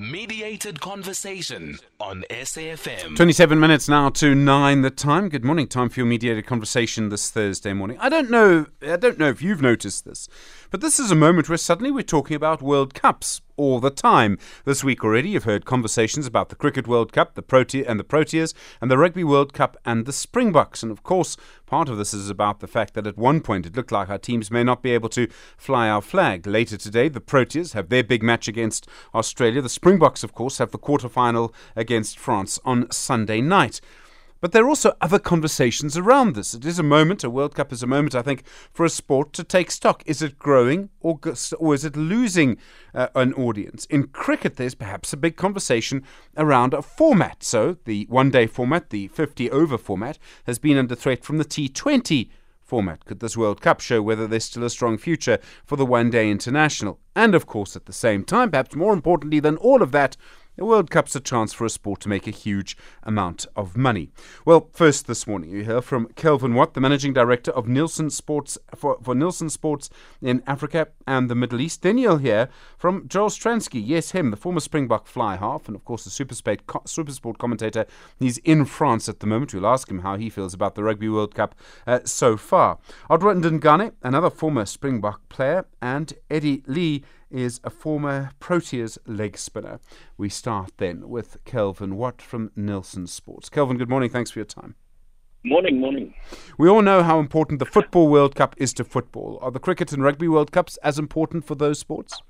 Mediated conversation on SAFM. 27 minutes now to 9 the time. Good morning. Time for your mediated conversation this Thursday morning. I don't know I don't know if you've noticed this, but this is a moment where suddenly we're talking about World Cups all the time. This week already you've heard conversations about the Cricket World Cup, the and the Proteas, and the Rugby World Cup and the Springboks. And of course, part of this is about the fact that at one point it looked like our teams may not be able to fly our flag. Later today, the Proteas have their big match against Australia. The Springboks, of course, have the quarter-final against France on Sunday night. But there are also other conversations around this. It is a moment, a World Cup is a moment, I think, for a sport to take stock. Is it growing or, or is it losing uh, an audience? In cricket, there's perhaps a big conversation around a format. So the one day format, the 50 over format, has been under threat from the T20 format. Could this World Cup show whether there's still a strong future for the one day international? And of course, at the same time, perhaps more importantly than all of that, the World Cup's a chance for a sport to make a huge amount of money. Well, first this morning you hear from Kelvin Watt, the managing director of Nielsen Sports for, for Nielsen Sports in Africa and the Middle East. Then you'll hear from Joel Stransky, yes, him, the former Springbok fly half, and of course the Supersport, Supersport commentator. He's in France at the moment. We'll ask him how he feels about the Rugby World Cup uh, so far. Odwa Ndungane, another former Springbok player, and Eddie Leie is a former Proteas leg spinner. We start then with Kelvin Watt from Nielsen Sports. Kelvin, good morning. Thanks for your time. Morning, morning. We all know how important the Football World Cup is to football. Are the Cricket and Rugby World Cups as important for those sports?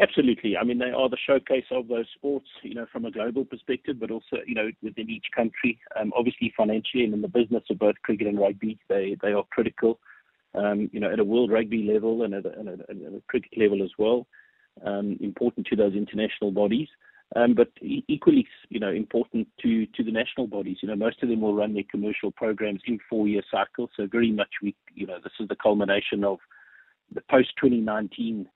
Absolutely. I mean, they are the showcase of those sports, you know, from a global perspective, but also, you know, within each country. Um, obviously, financially and in the business of both cricket and rugby, they, they are critical um, you know, at a world rugby level and at a, at a, a cricket level as well, um, important to those international bodies. Um, but equally, you know, important to, to the national bodies. You know, most of them will run their commercial programs in four-year cycles. So very much, we, you know, this is the culmination of the post 2019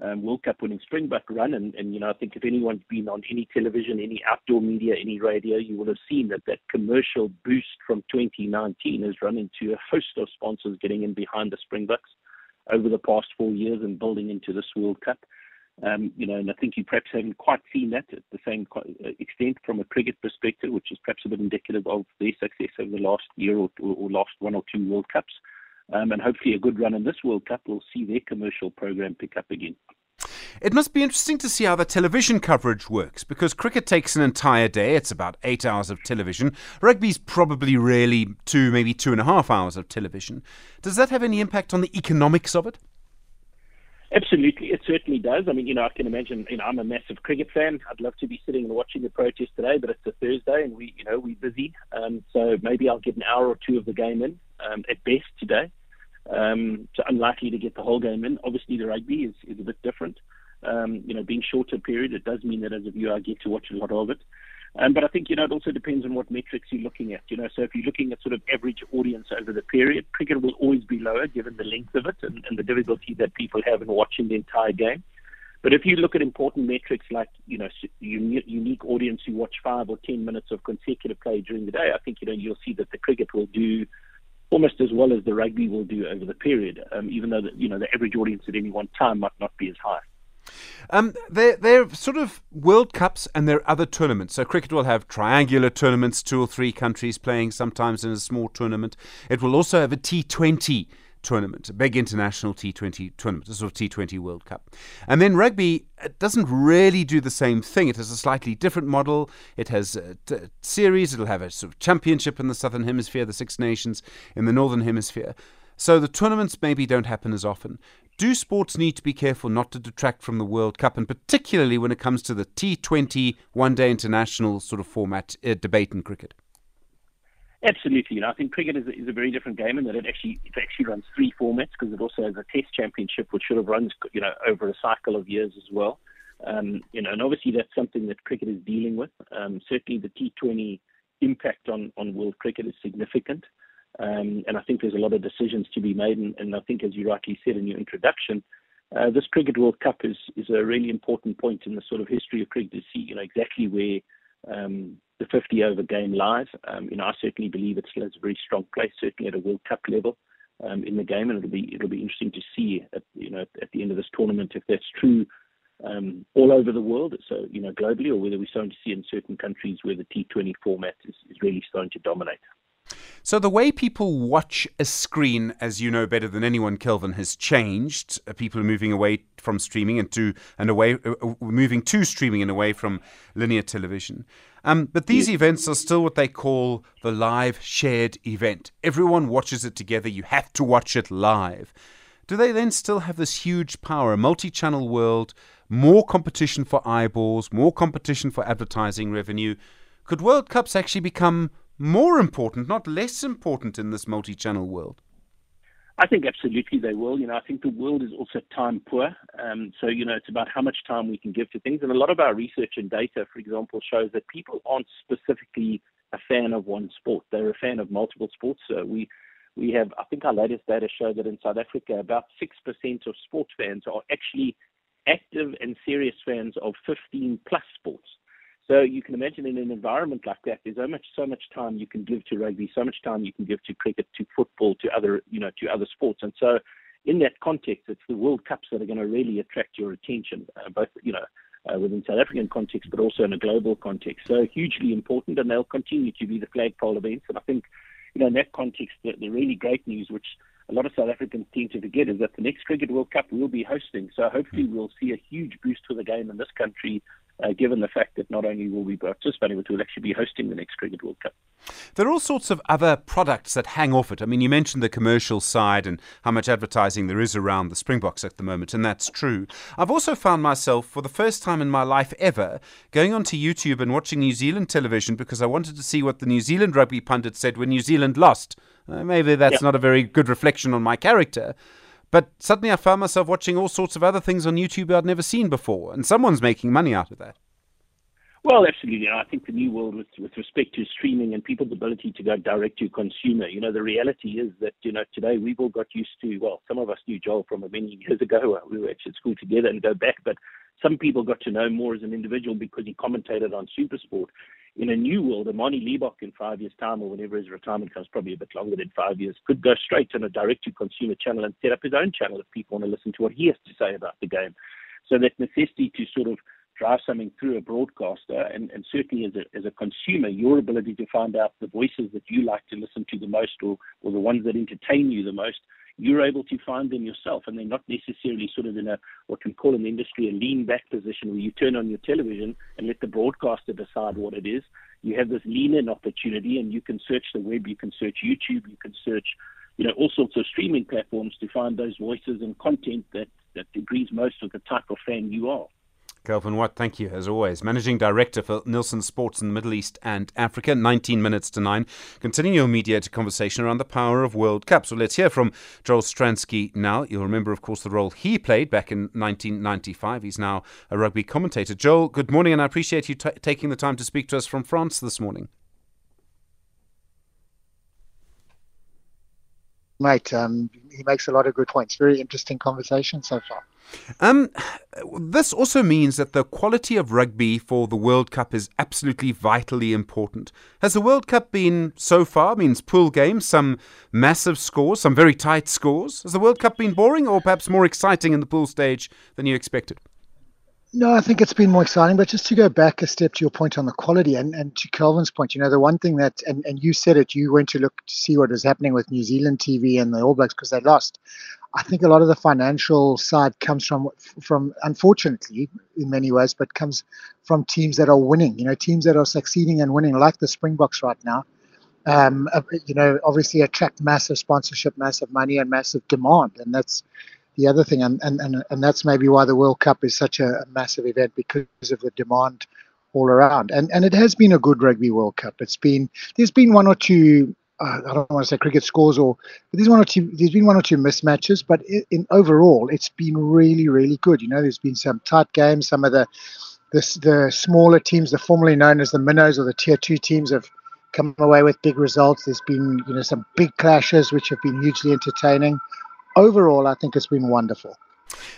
um, World Cup winning Springbok run. And, and, you know, I think if anyone's been on any television, any outdoor media, any radio, you will have seen that that commercial boost from 2019 has run into a host of sponsors getting in behind the Springboks over the past four years and building into this World Cup. Um, you know, and I think you perhaps haven't quite seen that at the same extent from a cricket perspective, which is perhaps a bit indicative of their success over the last year or, or last one or two World Cups. Um, and hopefully, a good run in this World Cup will see their commercial program pick up again. It must be interesting to see how the television coverage works because cricket takes an entire day. It's about eight hours of television. Rugby's probably really two, maybe two and a half hours of television. Does that have any impact on the economics of it? Absolutely, it certainly does. I mean, you know, I can imagine. You know, I'm a massive cricket fan. I'd love to be sitting and watching the Proteas today, but it's a Thursday, and we, you know, we're busy. Um, so maybe I'll get an hour or two of the game in um, at best today. Um, so unlikely to get the whole game in. Obviously, the rugby is, is a bit different. Um, you know, being shorter period, it does mean that as a viewer, I get to watch a lot of it. Um, but I think, you know, it also depends on what metrics you're looking at. You know, so if you're looking at sort of average audience over the period, cricket will always be lower given the length of it and, and the difficulty that people have in watching the entire game. But if you look at important metrics like, you know, unique audience who watch five or ten minutes of consecutive play during the day, I think, you know, you'll see that the cricket will do almost as well as the rugby will do over the period, um, even though, the, you know, the average audience at any one time might not be as high. Um, they're, they're sort of World Cups and there are other tournaments. So cricket will have triangular tournaments, two or three countries playing sometimes in a small tournament. It will also have a T20 tournament, a big international T20 tournament, a sort of T20 World Cup. And then rugby doesn't really do the same thing. It has a slightly different model. It has a t- series. It'll have a sort of championship in the Southern Hemisphere, the Six Nations in the Northern Hemisphere. So the tournaments maybe don't happen as often. Do sports need to be careful not to detract from the World Cup, and particularly when it comes to the T20 one day international sort of format uh, debate in cricket? Absolutely. You know, I think cricket is a, is a very different game in that it actually it actually runs three formats because it also has a Test Championship, which sort of runs you know over a cycle of years as well. Um, you know, and obviously that's something that cricket is dealing with. Um, certainly, the T20 impact on on world cricket is significant. Um, and I think there's a lot of decisions to be made. And, and I think, as you rightly said in your introduction, uh, this Cricket World Cup is, is a really important point in the sort of history of cricket to see, you know, exactly where um, the 50 over game live. Um, you know, I certainly believe it still has a very strong place, certainly at a World Cup level um, in the game, and it'll be it'll be interesting to see, at, you know, at the end of this tournament if that's true. um, all over the world, so you know globally, or whether we're starting to see in certain countries where the T20 format is, is really starting to dominate. So the way people watch a screen, as you know better than anyone, Kelvin, has changed. Uh, people are moving away from streaming and to and away, uh, uh, moving to streaming and away from linear television. Um, but these events are still what they call the live shared event. Everyone watches it together. You have to watch it live. Do they then still have this huge power, a multi-channel world, more competition for eyeballs, more competition for advertising revenue? Could World Cups actually become more important, not less important in this multi channel world? I think absolutely they will. You know, I think the world is also time poor. Um, so, you know, it's about how much time we can give to things. And a lot of our research and data, for example, shows that people aren't specifically a fan of one sport. They're a fan of multiple sports. So we, we have, I think our latest data show that in South Africa, about 6% of sports fans are actually active and serious fans of 15 plus sports. So you can imagine in an environment like that, there's so much so much time you can give to rugby, so much time you can give to cricket, to football, to other you know to other sports, and so in that context, it's the World Cups that are going to really attract your attention, uh, both you know uh, within South African context, but also in a global context. So hugely important, and they'll continue to be the flagpole events. And I think you know in that context, the, the really great news, which a lot of South Africans tend to forget is that the next Cricket World Cup we'll be hosting. So hopefully we'll see a huge boost for the game in this country uh, given the fact that not only will we be participating, but we'll actually be hosting the next Cricket World Cup. There are all sorts of other products that hang off it. I mean, you mentioned the commercial side and how much advertising there is around the Springboks at the moment, and that's true. I've also found myself, for the first time in my life ever, going onto YouTube and watching New Zealand television because I wanted to see what the New Zealand rugby pundit said when New Zealand lost. Uh, maybe that's yeah. not a very good reflection on my character. But suddenly I found myself watching all sorts of other things on YouTube I'd never seen before, and someone's making money out of that. Well, absolutely. I think the new world with, with respect to streaming and people's ability to go direct to consumer, you know, the reality is that, you know, today we've all got used to, well, some of us knew Joel from many years ago. We were actually at school together and go back, but some people got to know more as an individual because he commentated on Supersport in a new world, a Manie Libbok in five years' time or whenever his retirement comes, probably a bit longer than five years, could go straight on a direct to consumer channel and set up his own channel if people want to listen to what he has to say about the game. So that necessity to sort of drive something through a broadcaster and, and certainly as a, as a consumer, your ability to find out the voices that you like to listen to the most or, or the ones that entertain you the most you're able to find them yourself and they're not necessarily sort of in a what we call in the industry a lean back position where you turn on your television and let the broadcaster decide what it is. You have this lean in opportunity and you can search the web, you can search YouTube, you can search, you know, all sorts of streaming platforms to find those voices and content that, that agrees most with the type of fan you are. Kelvin Watt, thank you as always. Managing Director for Nielsen Sports in the Middle East and Africa, 19 minutes to 9. Continuing your mediated conversation around the power of World Cup. So let's hear from Joel Stransky now. You'll remember, of course, the role he played back in 1995. He's now a rugby commentator. Joel, good morning, and I appreciate you t- taking the time to speak to us from France this morning. Mate, um, he makes a lot of good points. Very interesting conversation so far. Um, this also means that the quality of rugby for the World Cup is absolutely vitally important. Has the World Cup been so far, means pool games, some massive scores, some very tight scores? Has the World Cup been boring or perhaps more exciting in the pool stage than you expected? No, I think it's been more exciting. But just to go back a step to your point on the quality and, and to Kelvin's point, you know, the one thing that, and, and you said it, you went to look to see what was happening with New Zealand TV and the All Blacks because they lost. I think a lot of the financial side comes from, from unfortunately, in many ways, but comes from teams that are winning, you know, teams that are succeeding and winning, like the Springboks right now. Um, uh, you know, obviously attract massive sponsorship, massive money, and massive demand. And that's, the other thing, and, and, and, and that's maybe why the World Cup is such a, massive event because of the demand all around. And and it has been a good rugby World Cup. It's been there's been one or two. Uh, I don't want to say cricket scores or but there's one or two there's been one or two mismatches but in, in, overall it's been really really good you know there's been some tight games some of the the, the smaller teams the formerly known as the minnows or the tier two teams have come away with big results there's been you know some big clashes which have been hugely entertaining overall, I think it's been wonderful.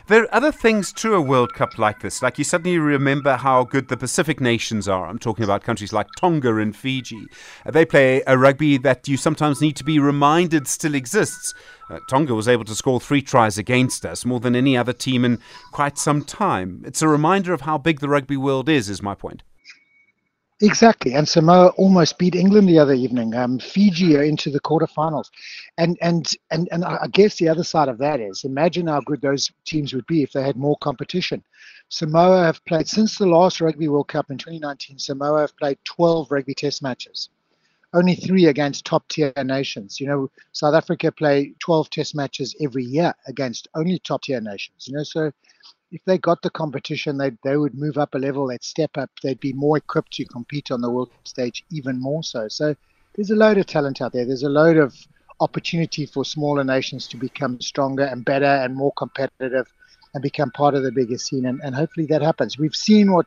There are other things to a World Cup like this. Like you suddenly remember how good the Pacific nations are. I'm talking about countries like Tonga and Fiji. Uh, they play a rugby that you sometimes need to be reminded still exists. Uh, Tonga was able to score three tries against us, more than any other team in quite some time. It's a reminder of how big the rugby world is, is my point. Exactly, and Samoa almost beat England the other evening. Um, Fiji are into the quarterfinals, and and and and I guess the other side of that is imagine how good those teams would be if they had more competition. Samoa have played since the last Rugby World Cup in 2019. Samoa have played 12 rugby test matches, only three against top tier nations. You know, South Africa play 12 test matches every year against only top tier nations. You know, so if they got the competition, they they would move up a level, they'd step up, they'd be more equipped to compete on the world stage even more so. So there's a load of talent out there. There's a load of opportunity for smaller nations to become stronger and better and more competitive and become part of the bigger scene. And, and hopefully that happens. We've seen what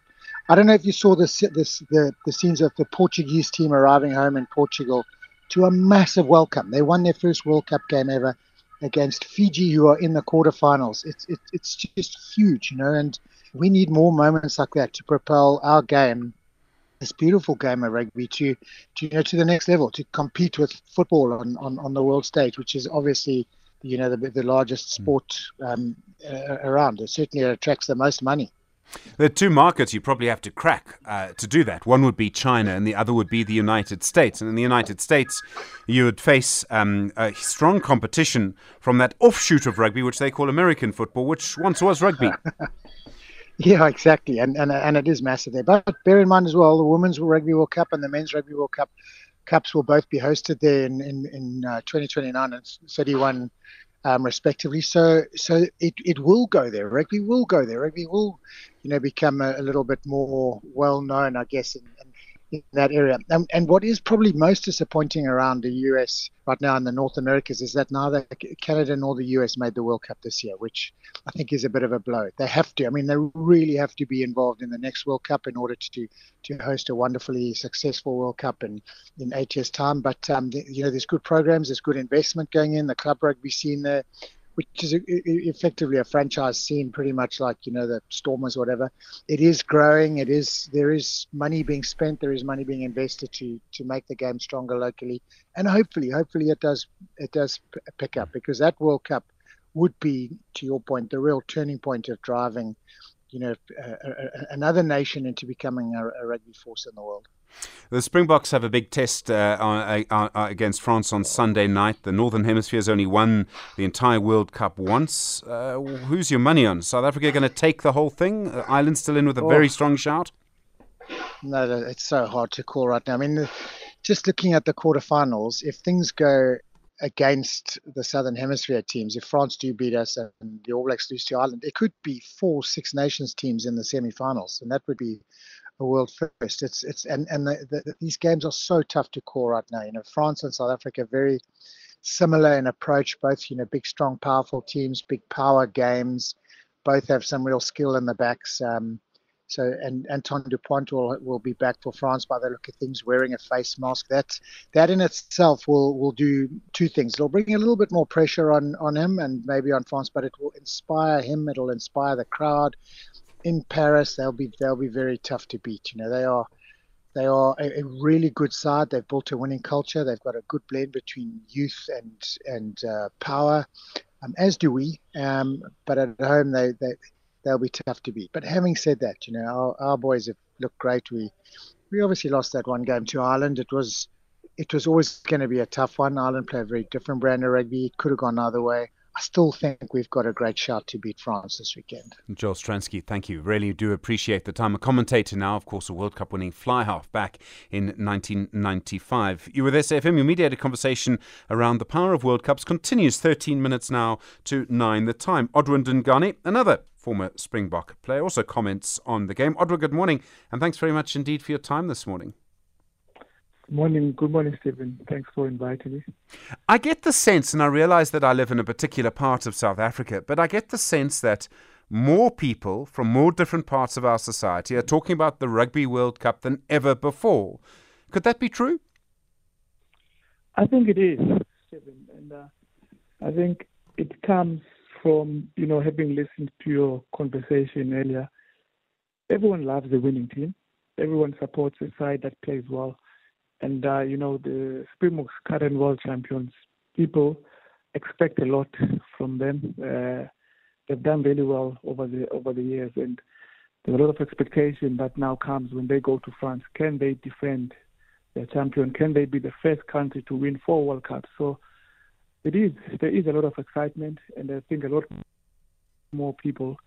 I don't know if you saw this, this the, the scenes of the Portuguese team arriving home in Portugal to a massive welcome. They won their first World Cup game ever against Fiji, who are in the quarterfinals. It's it, it's just huge, you know. And we need more moments like that to propel our game, this beautiful game of rugby, to to you know to the next level, to compete with football on on, on the world stage, which is obviously you know the the largest sport um, uh, around. It certainly attracts the most money. There are two markets you probably have to crack uh, to do that. One would be China, and the other would be the United States. And in the United States, you would face um, strong competition from that offshoot of rugby, which they call American football, which once was rugby. yeah, exactly, and, and and it is massive there. But bear in mind as well, the Women's Rugby World Cup and the Men's Rugby World Cup cups will both be hosted there in in, in uh, 2029 and 31 um, respectively. So so it, it will go there. Rugby will go there. Rugby will, you know, become a, a little bit more well known, I guess, in, in, in that area. And, and what is probably most disappointing around the US right now in the North Americas is that neither Canada nor the US made the World Cup this year, which I think is a bit of a blow. They have to. I mean, they really have to be involved in the next World Cup in order to to host a wonderfully successful World Cup in in eight years' time. But um, the, you know, there's good programs, there's good investment going in. The club rugby scene there which is a, effectively a franchise scene, pretty much like you know the Stormers, whatever. It is growing. It is there is money being spent. There is money being invested to to make the game stronger locally, and hopefully, hopefully it does it does pick up because that World Cup would be, to your point, the real turning point of driving, you know, another nation into becoming a, a rugby force in the world. The Springboks have a big test uh, uh, uh, against France on Sunday night. The Northern Hemisphere has only won the entire World Cup once. Uh, who's your money on? South Africa going to take the whole thing? Uh, Ireland still in with a oh. very strong shout? No, it's so hard to call right now. I mean, just looking at the quarterfinals, if things go against the Southern Hemisphere teams, if France do beat us and the All Blacks lose to Ireland, it could be four Six Nations teams in the semi-finals, and that would be a world first. It's it's and and the, the, these games are so tough to call right now. You know, France and South Africa very similar in approach. Both you know big, strong, powerful teams, big power games. Both have some real skill in the backs. Um, so and Antoine Dupont will will be back for France by the look of things, wearing a face mask. That that in itself will will do two things. It'll bring a little bit more pressure on on him and maybe on France, but it will inspire him. It'll inspire the crowd in Paris, they'll be they'll be very tough to beat. You know, they are they are a, a, really good side. They've built a winning culture. They've got a good blend between youth and and uh, power, um, as do we. Um, but at home, they they they'll be tough to beat. But having said that, you know, our, our boys have looked great. We we obviously lost that one game to Ireland. It was it was always going to be a tough one. Ireland play a very different brand of rugby. It could have gone either way. I still think we've got a great shot to beat France this weekend. Joel Stransky, thank you. Really do appreciate the time. A commentator now, of course, a World Cup winning fly half back in 1995. You were there, SAFM. Your mediated conversation around the power of World Cups continues 13 minutes now to 9 the time. Odwa Ndungane, another former Springbok player, also comments on the game. Odwa, good morning, and thanks very much indeed for your time this morning. Morning. Good morning, Stephen. Thanks for inviting me. I get the sense, and I realize that I live in a particular part of South Africa, but I get the sense that more people from more different parts of our society are talking about the Rugby World Cup than ever before. Could that be true? I think it is, Stephen. And uh, I think it comes from you know having listened to your conversation earlier, everyone loves the winning team. Everyone supports a side that plays well, and uh, you know the Springboks current world champions. People expect a lot from them. Uh, they've done really well over the over the years, and there's a lot of expectation that now comes when they go to France. Can they defend their champion? Can they be the first country to win four World Cups? So it is there is a lot of excitement, and I think a lot more people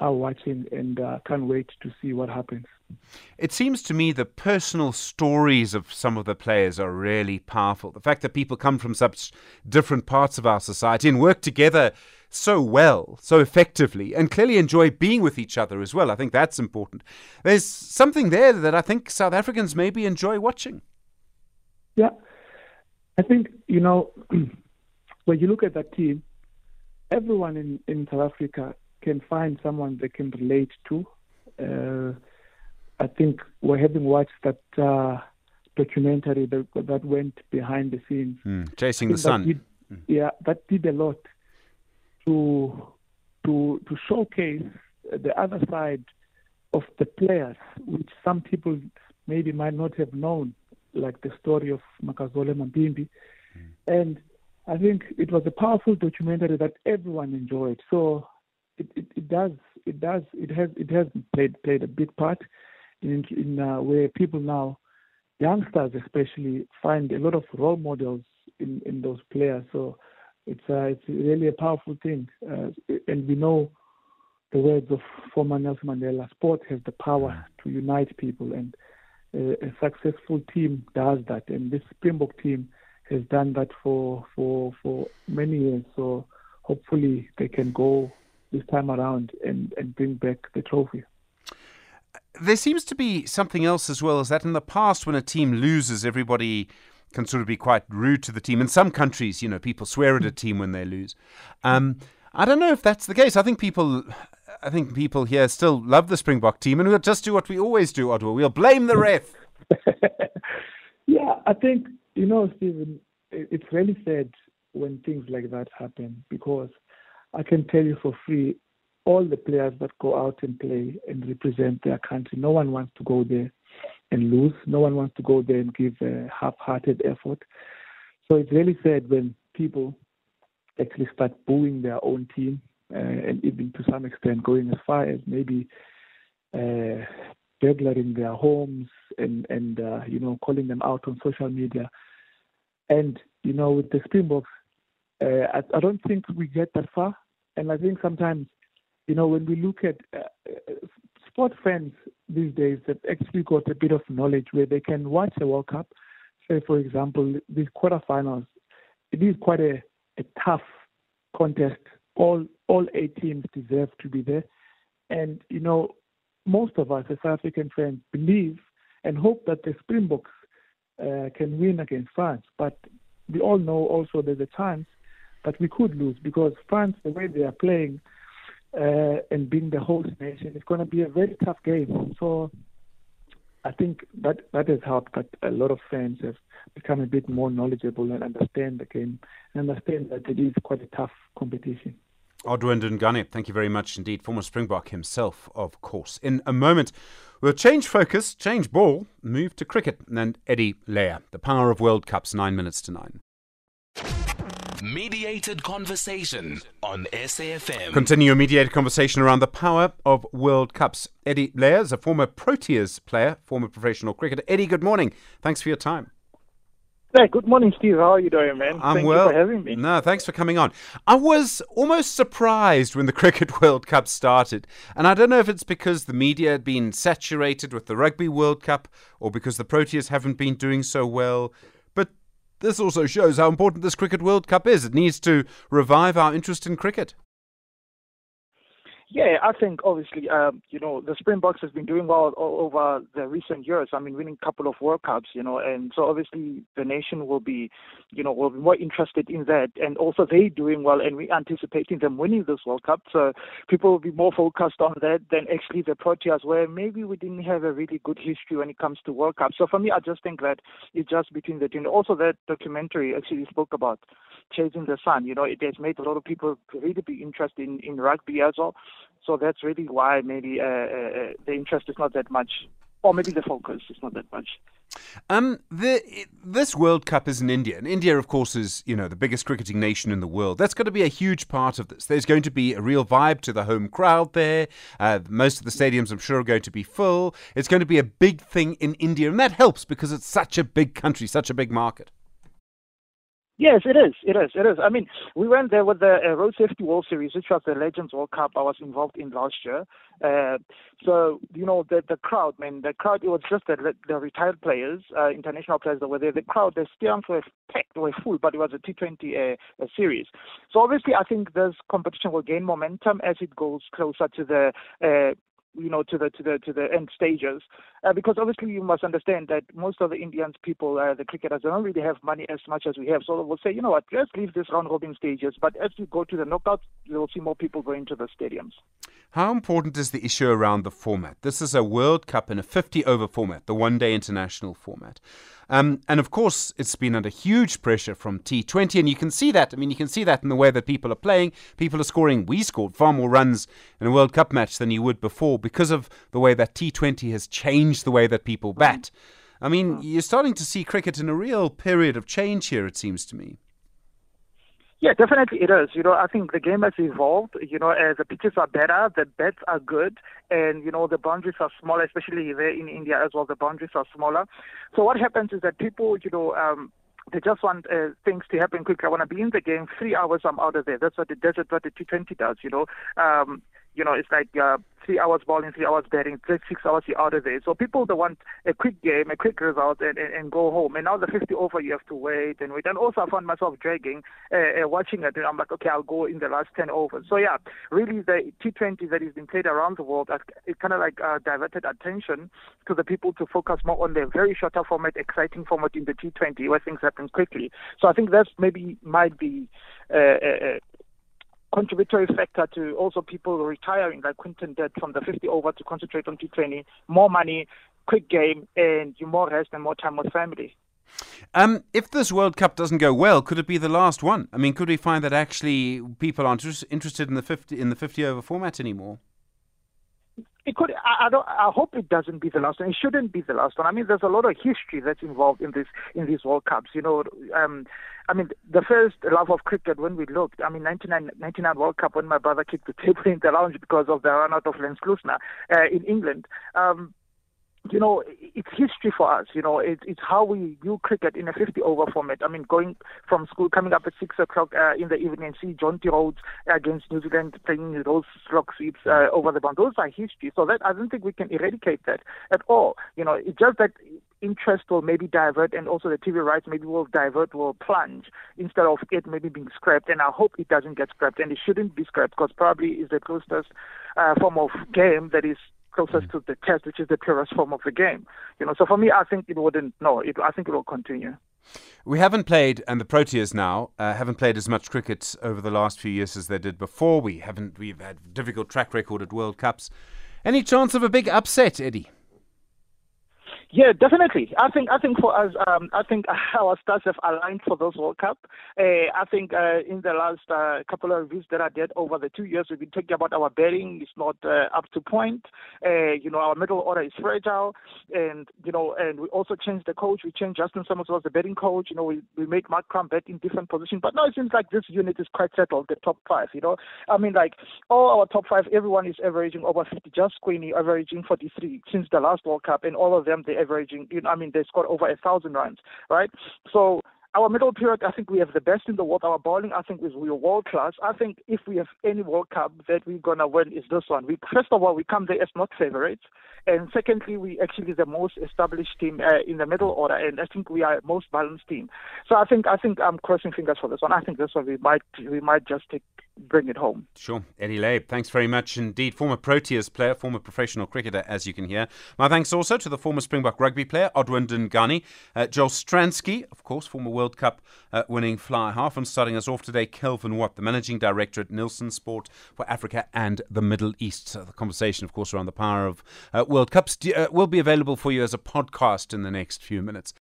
are watching and uh, can't wait to see what happens. It seems to me the personal stories of some of the players are really powerful. The fact that people come from such different parts of our society and work together so well, so effectively, and clearly enjoy being with each other as well. I think that's important. There's something there that I think South Africans maybe enjoy watching. Yeah. I think, you know, when you look at that team, everyone in, in South Africa can find someone they can relate to. Uh, I think we're having watched that uh, documentary that, that went behind the scenes. Mm, chasing the sun. Did, mm. Yeah, that did a lot to to to showcase the other side of the players, which some people maybe might not have known, like the story of Makazole Mapimpi. Mm. And I think it was a powerful documentary that everyone enjoyed. So it, it, it does it does it has it has played played a big part in in uh, where people now youngsters especially find a lot of role models in in those players. So it's uh, it's really a powerful thing, uh, and we know the words of former Nelson Mandela: "Sport has the power to unite people, and a, a successful team does that. And this Springbok team has done that for for for many years. So hopefully they can go this time around and and bring back the trophy. There seems to be something else as well, is that in the past when a team loses, everybody can sort of be quite rude to the team. In some countries, you know, people swear at a team when they lose. Um, I don't know if that's the case. I think people, I think people here still love the Springbok team, and we'll just do what we always do, Odwa. We'll blame the ref. yeah, I think you know, Stephen. It's really sad when things like that happen because I can tell you for free, all the players that go out and play and represent their country, no one wants to go there and lose. No one wants to go there and give a half-hearted effort. So it's really sad when people actually start booing their own team uh, and even to some extent going as far as maybe uh, burglaring their homes and and uh, you know calling them out on social media. And you know with the Springboks, uh, I, I don't think we get that far. And I think sometimes, you know, when we look at uh, sport fans these days that actually got a bit of knowledge where they can watch a World Cup. Say, for example, these quarterfinals, it is quite a, a tough contest. All all eight teams deserve to be there, and you know, most of us as African fans believe and hope that the Springboks uh, can win against France. But we all know also there's a chance that we could lose because France, the way they are playing, uh, and being the host nation, it's going to be a very tough game. So I think that that has helped that a lot of fans have become a bit more knowledgeable and understand the game and understand that it is quite a tough competition. Odwa Ndungane, thank you very much indeed. Former Springbok himself, of course. In a moment, we'll change focus, change ball, move to cricket, and then Eddie Leie, the power of World Cups, nine minutes to nine. Mediated conversation on SAFM. Continue a mediated conversation around the power of World Cups. Eddie Leie is a former Proteas player, former professional cricketer. Eddie, good morning. Thanks for your time. Hey, good morning, Steve. How are you doing, man? I'm Thank well. you for having me. No, thanks for coming on. I was almost surprised when the Cricket World Cup started. And I don't know if it's because the media had been saturated with the Rugby World Cup or because the Proteas haven't been doing so well. This also shows how important this Cricket World Cup is. It needs to revive our interest in cricket. Yeah, I think obviously, um, you know, the Springboks has been doing well over the recent years. I mean, winning a couple of World Cups, you know, and so obviously the nation will be, you know, will be more interested in that. And also they doing well, and we're anticipating them winning this World Cup. So people will be more focused on that than actually the Proteas, where maybe we didn't have a really good history when it comes to World Cup. So for me, I just think that it's just between the two. Also that documentary actually spoke about chasing the sun. You know, it has made a lot of people really be interested in, in rugby as well. So that's really why maybe uh, uh, uh, the interest is not that much, or maybe the focus is not that much. Um, the, this World Cup is in India, and India, of course, is you know the biggest cricketing nation in the world. That's going to be a huge part of this. There's going to be a real vibe to the home crowd there. Uh, most of the stadiums, I'm sure, are going to be full. It's going to be a big thing in India, and that helps because it's such a big country, such a big market. Yes, it is. It is. It is. I mean, we went there with the uh, Road Safety World Series, which was the Legends World Cup I was involved in last year. Uh, so, you know, the the crowd, man, the crowd, it was just the, the retired players, uh, international players that were there. The crowd, the stands were packed, were full, but it was a T20 uh, series. So obviously, I think this competition will gain momentum as it goes closer to the uh, you know to the to the to the end stages uh, because obviously you must understand that most of the Indians people uh, the cricketers don't really have money as much as we have so we'll say you know what let's leave this round robin stages but as you go to the knockouts you'll see more people going to the stadiums how important is the issue around the format this is a world cup in a 50 over format the one day international format um, and of course, it's been under huge pressure from T20, and you can see that. I mean, you can see that in the way that people are playing. People are scoring. We scored far more runs in a World Cup match than you would before because of the way that T20 has changed the way that people bet. I mean, you're starting to see cricket in a real period of change here, it seems to me. Yeah, definitely it is. You know, I think the game has evolved. You know, as the pitches are better, the bats are good, and you know the boundaries are smaller, especially there in India as well. The boundaries are smaller. So what happens is that people, you know, um, they just want uh, things to happen quickly. I want to be in the game. Three hours, I'm out of there. That's what the desert, what the T20 does. You know, um, you know, it's like uh, three hours bowling, three hours batting, six hours you're out of there. So people they want a quick game, a quick result, and, and, and go home. And now the 50 over, you have to wait and wait. And also, I found myself dragging, uh, uh, watching it, and I'm like, okay, I'll go in the last 10 overs. So yeah, really, the T20 that is being played around the world, it kind of like uh, diverted attention to the people to focus more on the very shorter format, exciting format in the T20 where things happen quickly. So I think that's maybe might be. Uh, uh, uh contributory factor to also people retiring, like Quinton did from the 50 over to concentrate on T20, more money, quick game, and you more rest and more time with family. Um, if this World Cup doesn't go well, could it be the last one? I mean, could we find that actually people aren't interested in the 50 in the 50 over format anymore? It could. I, I, don't. I hope it doesn't be the last one. It shouldn't be the last one. I mean, there's a lot of history that's involved in this in these World Cups. You know, um, I mean, the first love of cricket when we looked. I mean, 99, 99 World Cup when my brother kicked the table in the lounge because of the run out of Lance Klusener uh, in England. Um, you know, it's history for us. You know, it, it's how we view cricket in a 50 over format. I mean, going from school, coming up at 6 o'clock uh, in the evening and see Jonty Rhodes against New Zealand playing those slog sweeps uh, over the bound. Those are history. So that I don't think we can eradicate that at all. You know, it's just that interest will maybe divert and also the TV rights maybe will divert, will plunge instead of it maybe being scrapped. And I hope it doesn't get scrapped and it shouldn't be scrapped because probably is the closest uh, form of game that is closest mm. to the test, which is the purest form of the game. You know, so for me, I think it wouldn't. No, it, I think it will continue. We haven't played, and the Proteas now uh, haven't played as much cricket over the last few years as they did before. We haven't. We've had difficult track record at World Cups. Any chance of a big upset, Eddie? Yeah, definitely. I think I think for us, um, I think our stars have aligned for this World Cup. Uh, I think uh, in the last uh, couple of reviews that I did over the two years, we've been talking about our batting is not uh, up to point. Uh, you know, our middle order is fragile, and you know, and we also changed the coach. We changed Justin Sammons was the batting coach. You know, we, we made Markram bat in different positions. But now it seems like this unit is quite settled. The top five. You know, I mean, like all our top five, everyone is averaging over 50. Just Queenie averaging 43 since the last World Cup, and all of them they averaging, you know, I mean, they scored over a thousand runs, right? So our middle period, I think we have the best in the world. Our bowling, I think, is we are world class. I think if we have any World Cup that we're gonna win, is this one. We first of all we come there as not favorites, and secondly we actually the most established team uh, in the middle order, and I think we are most balanced team. So I think I think I'm crossing fingers for this one. I think this one we might we might just take bring it home. Sure. Eddie Leie, thanks very much indeed. Former Proteas player, former professional cricketer, as you can hear. My thanks also to the former Springbok rugby player, Odwa Ndungane, uh, Joel Stransky, of course, former World Cup uh, winning fly half, and starting us off today, Kelvin Watt, the managing director at Nielsen Sport for Africa and the Middle East. So the conversation, of course, around the power of uh, World Cups uh, will be available for you as a podcast in the next few minutes.